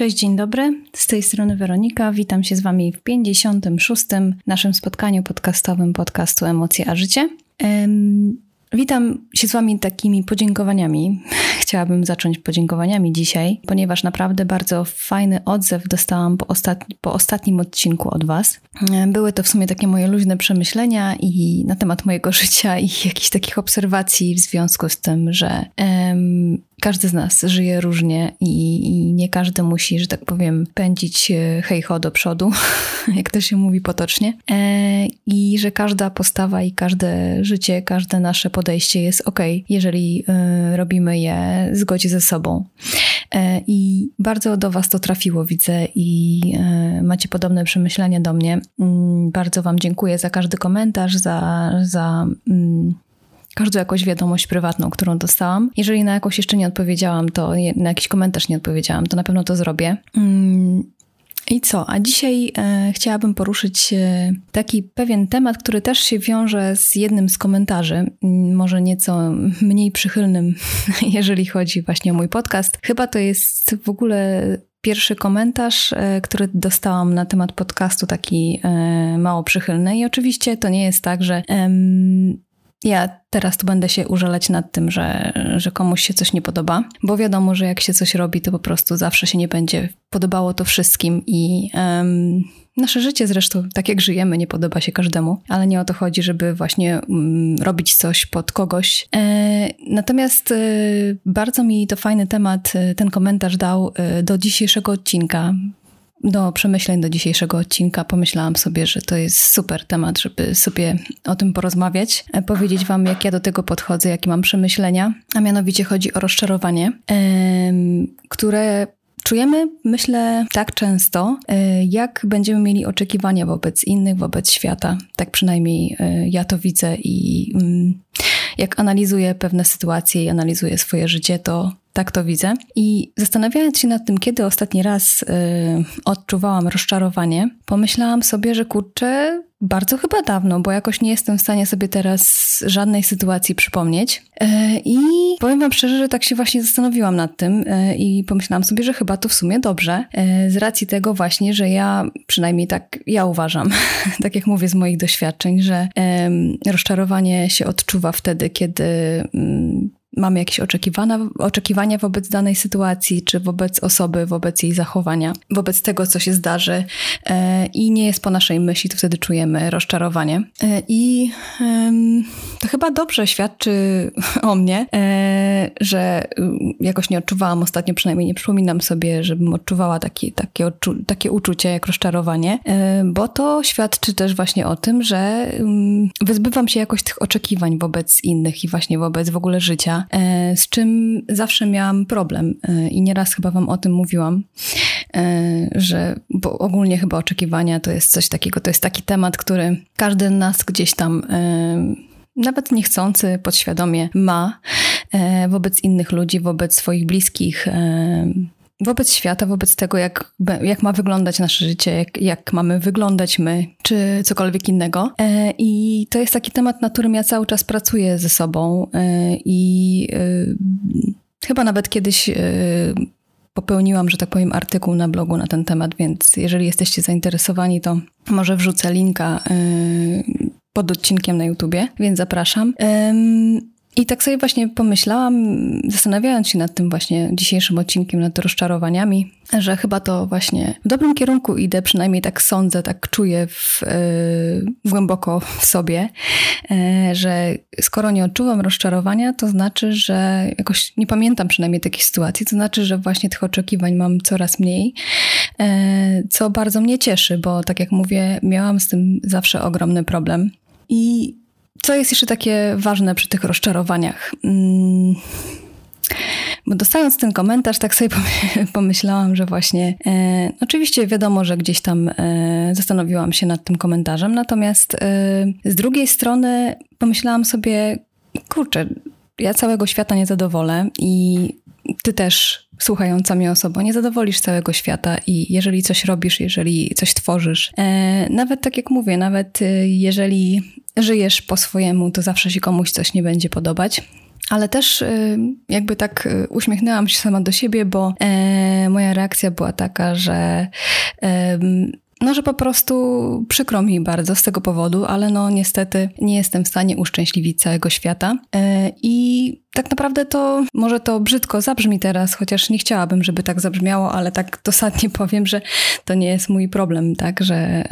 Cześć, dzień dobry. Z tej strony Weronika. Witam się z Wami w 56. naszym spotkaniu podcastowym podcastu Emocje a Życie. Witam się z Wami takimi podziękowaniami. Chciałabym zacząć podziękowaniami dzisiaj, ponieważ naprawdę bardzo fajny odzew dostałam po, ostatni, po ostatnim odcinku od Was. Były to w sumie takie moje luźne przemyślenia i na temat mojego życia i jakichś takich obserwacji w związku z tym, że em, każdy z nas żyje różnie i, i, nie każdy musi, że tak powiem, pędzić hejho do przodu, jak to się mówi potocznie. E, I że każda postawa i każde życie, każde nasze podejście jest ok, jeżeli e, robimy je w zgodzie ze sobą. E, I bardzo do Was to trafiło, widzę, i e, macie podobne przemyślenia do mnie. Mm, bardzo Wam dziękuję za każdy komentarz, za. za mm, każdą jakąś wiadomość prywatną, którą dostałam. Jeżeli na jakąś jeszcze nie odpowiedziałam, to na jakiś komentarz nie odpowiedziałam, to na pewno to zrobię. Mm, I co? A dzisiaj e, chciałabym poruszyć e, taki pewien temat, który też się wiąże z jednym z komentarzy, mm, może nieco mniej przychylnym, jeżeli chodzi właśnie o mój podcast. Chyba to jest w ogóle pierwszy komentarz, e, który dostałam na temat podcastu, taki e, mało przychylny. I oczywiście to nie jest tak, że ja teraz tu będę się użalać nad tym, że, że komuś się coś nie podoba, bo wiadomo, że jak się coś robi, to po prostu zawsze się nie będzie podobało to wszystkim i um, nasze życie zresztą, tak jak żyjemy, nie podoba się każdemu, ale nie o to chodzi, żeby właśnie um, robić coś pod kogoś. E, natomiast e, bardzo mi to fajny temat, e, ten komentarz dał e, do dzisiejszego odcinka, do przemyśleń do dzisiejszego odcinka pomyślałam sobie, że to jest super temat, żeby sobie o tym porozmawiać, e, powiedzieć Wam, jak ja do tego podchodzę, jakie mam przemyślenia. A mianowicie chodzi o rozczarowanie, które czujemy, myślę, tak często, e, jak będziemy mieli oczekiwania wobec innych, wobec świata. Tak przynajmniej e, ja to widzę i mm, jak analizuję pewne sytuacje i analizuję swoje życie, to tak to widzę. I zastanawiając się nad tym, kiedy ostatni raz y, odczuwałam rozczarowanie, pomyślałam sobie, że kurczę, bardzo chyba dawno, bo jakoś nie jestem w stanie sobie teraz żadnej sytuacji przypomnieć. Y, I powiem Wam szczerze, że tak się właśnie zastanowiłam nad tym y, i pomyślałam sobie, że chyba to w sumie dobrze, y, z racji tego właśnie, że ja, przynajmniej tak ja uważam, tak jak mówię z moich doświadczeń, że rozczarowanie się odczuwa wtedy, kiedy mm, mamy jakieś oczekiwania, wobec danej sytuacji, czy wobec osoby, wobec jej zachowania, wobec tego, co się zdarzy e, i nie jest po naszej myśli, to wtedy czujemy rozczarowanie. E, I to chyba dobrze świadczy o mnie, e, że jakoś nie odczuwałam ostatnio, przynajmniej nie przypominam sobie, żebym odczuwała taki, takie, odczu takie uczucie jak rozczarowanie, bo to świadczy też właśnie o tym, że wyzbywam się jakoś tych oczekiwań wobec innych i właśnie wobec w ogóle życia E, z czym zawsze miałam problem e, i nieraz chyba Wam o tym mówiłam, e, że bo ogólnie chyba oczekiwania to jest coś takiego, to jest taki temat, który każdy nas gdzieś tam nawet niechcący, podświadomie ma wobec innych ludzi, wobec swoich bliskich, wobec świata, wobec tego, jak, jak ma wyglądać nasze życie, jak, jak mamy wyglądać my, czy cokolwiek innego. E, I to jest taki temat, na którym ja cały czas pracuję ze sobą e, i e, chyba nawet kiedyś popełniłam, że tak powiem, artykuł na blogu na ten temat, więc jeżeli jesteście zainteresowani, to może wrzucę linka pod odcinkiem na YouTubie, więc zapraszam. I tak sobie właśnie pomyślałam, zastanawiając się nad tym właśnie dzisiejszym odcinkiem, nad rozczarowaniami, że chyba to właśnie w dobrym kierunku idę, przynajmniej tak sądzę, tak czuję w, yy, głęboko w sobie, yy, że skoro nie odczuwam rozczarowania, to znaczy, że jakoś nie pamiętam przynajmniej takiej sytuacji, to znaczy, że właśnie tych oczekiwań mam coraz mniej, yy, co bardzo mnie cieszy, bo tak jak mówię, miałam z tym zawsze ogromny problem. I co jest jeszcze takie ważne przy tych rozczarowaniach? Hmm. Bo dostając ten komentarz, tak sobie pomyślałam, że właśnie, e, oczywiście wiadomo, że gdzieś tam e, zastanowiłam się nad tym komentarzem, natomiast e, z drugiej strony pomyślałam sobie, kurczę, ja całego świata nie zadowolę i ty też, słuchająca mnie osoba, nie zadowolisz całego świata i jeżeli coś robisz, jeżeli coś tworzysz, e, nawet tak jak mówię, nawet e, jeżeli żyjesz po swojemu, to zawsze się komuś coś nie będzie podobać. ale też jakby tak uśmiechnęłam się sama do siebie, bo moja reakcja była taka, że no, że po prostu przykro mi bardzo z tego powodu, ale no niestety nie jestem w stanie uszczęśliwić całego świata. E, I tak naprawdę to może to brzydko zabrzmi teraz, chociaż nie chciałabym, żeby tak zabrzmiało, ale tak dosadnie powiem, że to nie jest mój problem, tak, że,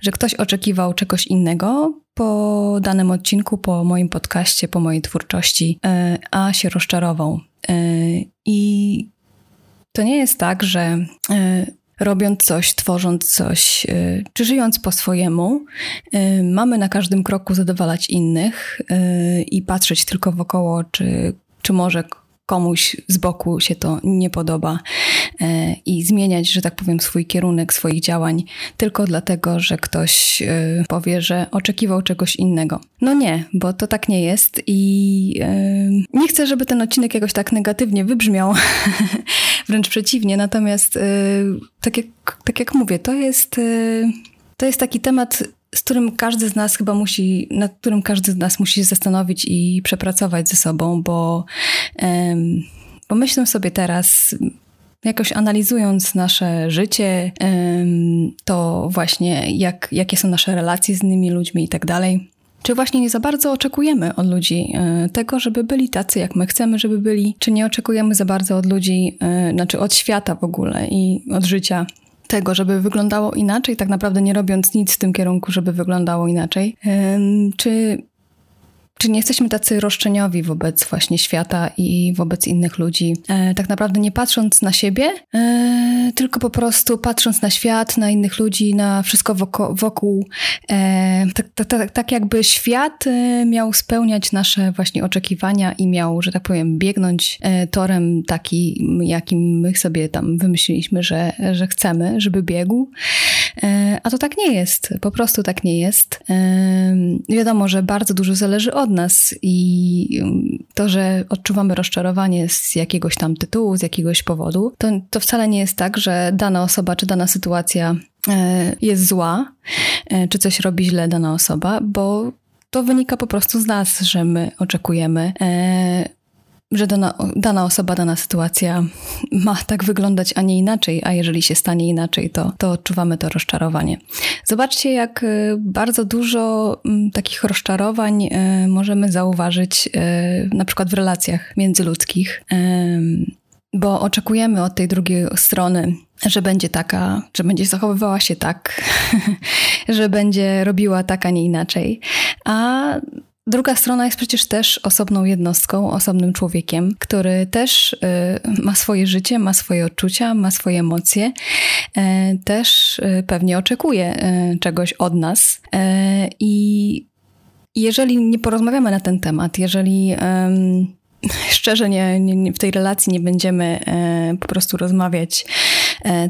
że ktoś oczekiwał czegoś innego po danym odcinku, po moim podcaście, po mojej twórczości, e, a się rozczarował. E, I to nie jest tak, że robiąc coś, tworząc coś, y, czy żyjąc po swojemu, y, mamy na każdym kroku zadowalać innych y, i patrzeć tylko wokoło, czy, czy może komuś z boku się to nie podoba i zmieniać, że tak powiem, swój kierunek swoich działań tylko dlatego, że ktoś powie, że oczekiwał czegoś innego. No nie, bo to tak nie jest i nie chcę, żeby ten odcinek jakoś tak negatywnie wybrzmiał, wręcz przeciwnie. Natomiast, y, tak jak, tak jak mówię, to jest, y, to jest taki temat, z którym każdy z nas chyba musi, nad którym każdy z nas musi się zastanowić i przepracować ze sobą, bo, bo sobie teraz, jakoś analizując nasze życie, to właśnie jak, jakie są nasze relacje z innymi ludźmi i tak dalej czy właśnie nie za bardzo oczekujemy od ludzi e, tego, żeby byli tacy, jak my chcemy, żeby byli? Czy nie oczekujemy za bardzo od ludzi, e, znaczy od świata w ogóle i od życia tego, żeby wyglądało inaczej, tak naprawdę nie robiąc nic w tym kierunku, żeby wyglądało inaczej? Czy czy nie jesteśmy tacy roszczeniowi wobec właśnie świata i wobec innych ludzi? E, tak naprawdę nie patrząc na siebie, e, tylko po prostu patrząc na świat, na innych ludzi, na wszystko woko wokół. E, tak, tak, tak, tak, jakby świat e, miał spełniać nasze właśnie oczekiwania i miał, że tak powiem, biegnąć e, torem taki, jakim my sobie tam wymyśliliśmy, że, że chcemy, żeby biegł. E, a to tak nie jest. Po prostu tak nie jest. Wiadomo, że bardzo dużo zależy od nas i um, to, że odczuwamy rozczarowanie z jakiegoś tam tytułu, z jakiegoś powodu, to, to wcale nie jest tak, że dana osoba czy dana sytuacja e, jest zła, e, czy coś robi źle dana osoba, bo to wynika po prostu z nas, że my oczekujemy że dana, dana osoba, dana sytuacja ma tak wyglądać, a nie inaczej, a jeżeli się stanie inaczej, to, to odczuwamy to rozczarowanie. Zobaczcie, jak y, bardzo dużo mm, takich rozczarowań y, możemy zauważyć y, na przykład w relacjach międzyludzkich, bo oczekujemy od tej drugiej strony, że będzie taka, że będzie zachowywała się tak, że będzie robiła tak, a nie inaczej. A Druga strona jest przecież też osobną jednostką, osobnym człowiekiem, który też y, ma swoje życie, ma swoje odczucia, ma swoje emocje, y, też y, pewnie oczekuje y, czegoś od nas. Y, I jeżeli nie porozmawiamy na ten temat, jeżeli szczerze nie, nie, w tej relacji nie będziemy e, po prostu rozmawiać,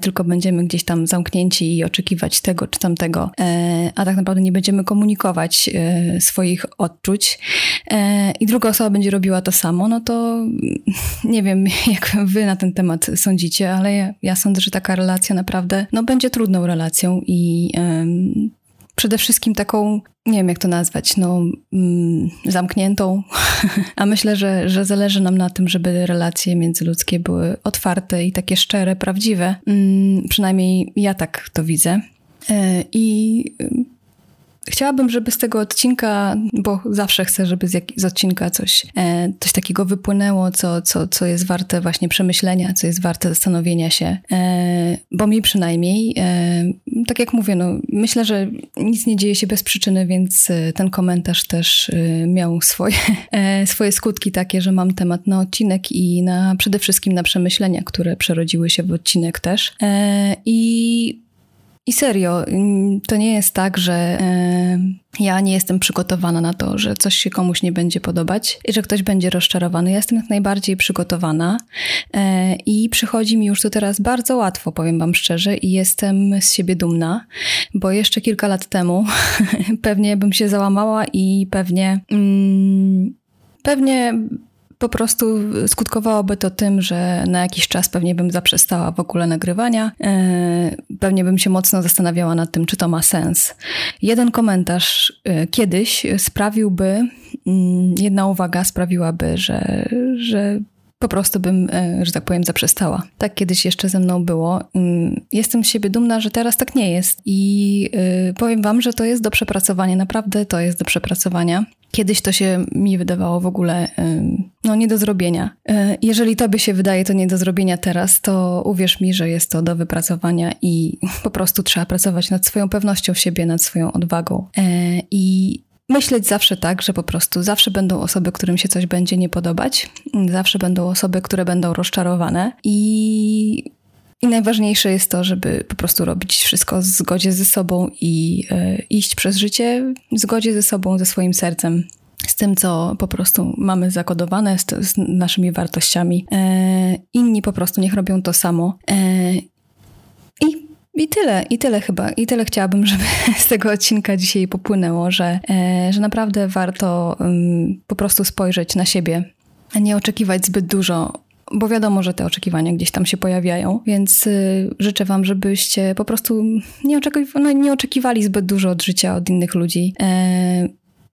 tylko będziemy gdzieś tam zamknięci i oczekiwać tego czy tamtego, e, a tak naprawdę nie będziemy komunikować e, swoich odczuć. E, i druga osoba będzie robiła to samo, no to nie wiem, jak wy na ten temat sądzicie, ale ja, ja sądzę, że taka relacja naprawdę no, będzie trudną relacją i przede wszystkim taką, nie wiem jak to nazwać, no mm, zamkniętą, a myślę, że, że zależy nam na tym, żeby relacje międzyludzkie były otwarte i takie szczere, prawdziwe. Mm, przynajmniej ja tak to widzę. E, I Chciałabym, żeby z tego odcinka, bo zawsze chcę, żeby z, jak, z odcinka coś, e, coś takiego wypłynęło, co, co, co jest warte właśnie przemyślenia, co jest warte zastanowienia się, e, bo mi przynajmniej, e, tak jak mówię, no, myślę, że nic nie dzieje się bez przyczyny, więc e, ten komentarz też e, miał swoje, e, swoje skutki takie, że mam temat na odcinek i na, przede wszystkim na przemyślenia, które przerodziły się w odcinek też. I i serio, mm, to nie jest tak, że e, ja nie jestem przygotowana na to, że coś się komuś nie będzie podobać i że ktoś będzie rozczarowany. Ja jestem jak najbardziej przygotowana e, i przychodzi mi już to teraz bardzo łatwo, powiem Wam szczerze, i jestem z siebie dumna, bo jeszcze kilka lat temu pewnie bym się załamała i pewnie. Mm, pewnie po prostu skutkowałoby to tym, że na jakiś czas pewnie bym zaprzestała w ogóle nagrywania. E, pewnie bym się mocno zastanawiała nad tym, czy to ma sens. Jeden komentarz e, kiedyś sprawiłby, mm, jedna uwaga sprawiłaby, że, że po prostu bym, e, że tak powiem, zaprzestała. Tak kiedyś jeszcze ze mną było. Mm, jestem z siebie dumna, że teraz tak nie jest i powiem wam, że to jest do przepracowania. Naprawdę to jest do przepracowania. Kiedyś to się mi wydawało w ogóle no, nie do zrobienia. E, jeżeli tobie się wydaje to nie do zrobienia teraz, to uwierz mi, że jest to do wypracowania i po prostu trzeba pracować nad swoją pewnością siebie, nad swoją odwagą. E, I myśleć zawsze tak, że po prostu zawsze będą osoby, którym się coś będzie nie podobać, zawsze będą osoby, które będą rozczarowane i i najważniejsze jest to, żeby po prostu robić wszystko w zgodzie ze sobą i e, iść przez życie w zgodzie ze sobą, ze swoim sercem, z tym, co po prostu mamy zakodowane, z, z naszymi wartościami. E, inni po prostu niech robią to samo. E, I tyle, i tyle chyba. I tyle chciałabym, żeby z tego odcinka dzisiaj popłynęło, że, e, że naprawdę warto po prostu spojrzeć na siebie, nie oczekiwać zbyt dużo bo wiadomo, że te oczekiwania gdzieś tam się pojawiają, więc y, życzę Wam, żebyście po prostu nie, no, nie oczekiwali zbyt dużo od życia, od innych ludzi, e,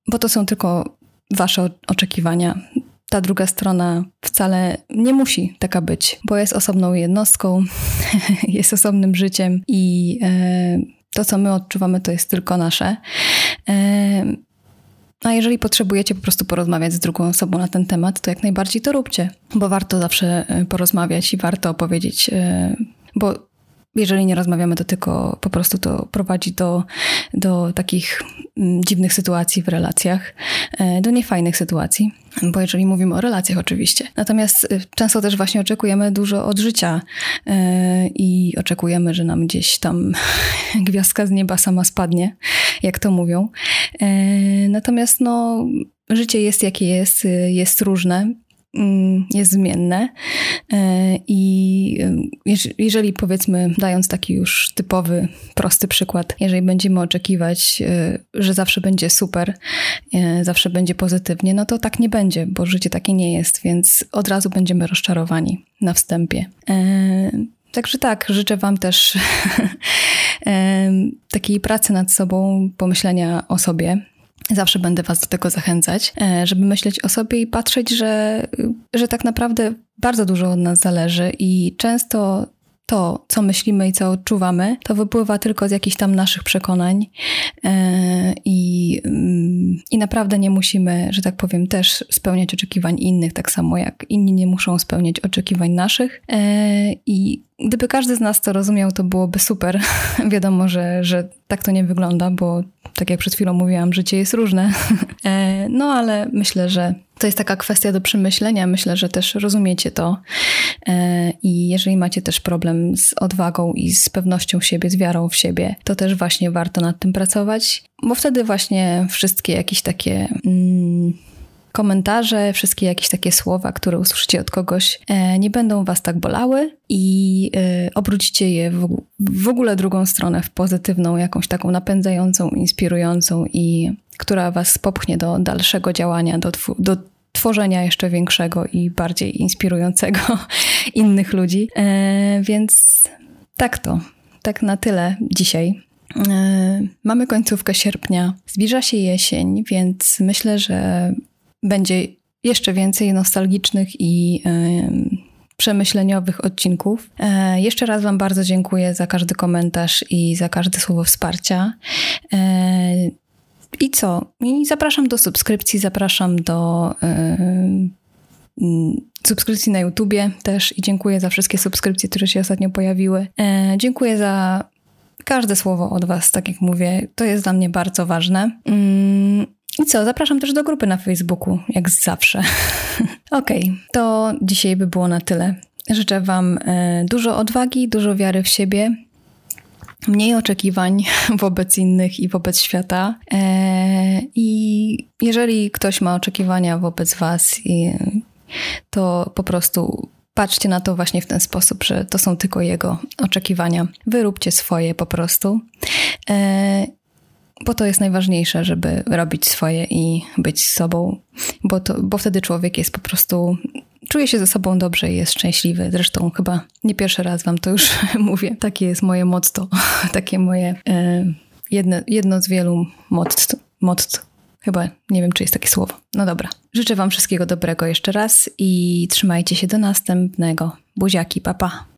bo to są tylko Wasze oczekiwania. Ta druga strona wcale nie musi taka być, bo jest osobną jednostką, jest osobnym życiem i e, to, co my odczuwamy, to jest tylko nasze. E, a jeżeli potrzebujecie po prostu porozmawiać z drugą osobą na ten temat, to jak najbardziej to róbcie, bo warto zawsze e, porozmawiać i warto opowiedzieć, bo jeżeli nie rozmawiamy, to tylko po prostu to prowadzi do, do takich mm, dziwnych sytuacji w relacjach, e, do niefajnych sytuacji, bo jeżeli mówimy o relacjach oczywiście. Natomiast e, często też właśnie oczekujemy dużo od życia e, i oczekujemy, że nam gdzieś tam gwiazdka z nieba sama spadnie, jak to mówią. Natomiast no, życie jest jakie jest, jest różne Mm, jest zmienne i e, jeżeli powiedzmy, dając taki już typowy, prosty przykład, jeżeli będziemy oczekiwać, e, że zawsze będzie super, zawsze będzie pozytywnie, no to tak nie będzie, bo życie takie nie jest, więc od razu będziemy rozczarowani na wstępie. Także tak, życzę Wam też takiej pracy nad sobą, pomyślenia o sobie, Zawsze będę Was do tego zachęcać, e, żeby myśleć o sobie i patrzeć, że, że tak naprawdę bardzo dużo od nas zależy i często to, co myślimy i co odczuwamy, to wypływa tylko z jakichś tam naszych przekonań e, i, mm, i naprawdę nie musimy, że tak powiem, też spełniać oczekiwań innych, tak samo jak inni nie muszą spełniać oczekiwań naszych. E, I gdyby każdy z nas to rozumiał, to byłoby super. Wiadomo, że, że tak to nie wygląda, bo tak jak przed chwilą mówiłam, życie jest różne. E, no ale myślę, że to jest taka kwestia do przemyślenia. Myślę, że też rozumiecie to. E, I jeżeli macie też problem z odwagą i z pewnością siebie, z wiarą w siebie, to też właśnie warto nad tym pracować, bo wtedy właśnie wszystkie jakieś takie. Mm, komentarze, wszystkie jakieś takie słowa, które usłyszycie od kogoś, e, nie będą was tak bolały i e, obrócicie je w ogóle drugą stronę, w pozytywną, jakąś taką napędzającą, inspirującą i która was popchnie do dalszego działania, do, do tworzenia jeszcze większego i bardziej inspirującego innych ludzi. E, więc tak to, tak na tyle dzisiaj. Mamy końcówkę sierpnia, zbliża się jesień, więc myślę, że będzie jeszcze więcej nostalgicznych i przemyśleniowych odcinków. E, jeszcze raz Wam bardzo dziękuję za każdy komentarz i za każde słowo wsparcia. E, I co? I zapraszam do subskrypcji, zapraszam do subskrypcji na YouTubie też i dziękuję za wszystkie subskrypcje, które się ostatnio pojawiły. E, dziękuję za każde słowo od Was, tak jak mówię. To jest dla mnie bardzo ważne. Mm, i co, zapraszam też do grupy na Facebooku, jak zawsze. Okej, okay, to dzisiaj by było na tyle. Życzę Wam e, dużo odwagi, dużo wiary w siebie, mniej oczekiwań wobec innych i wobec świata. E, I jeżeli ktoś ma oczekiwania wobec Was, to po prostu patrzcie na to właśnie w ten sposób, że to są tylko jego oczekiwania. Wyróbcie swoje po prostu. E, bo to jest najważniejsze, żeby robić swoje i być sobą, bo, to, bo wtedy człowiek jest po prostu, czuje się ze sobą dobrze i jest szczęśliwy. Zresztą chyba nie pierwszy raz wam to już mówię. Takie jest moje motto, takie moje e, jedno, jedno z wielu motto. motto. Chyba nie wiem, czy jest takie słowo. No dobra. Życzę Wam wszystkiego dobrego jeszcze raz i trzymajcie się do następnego. Buziaki, papa. Pa.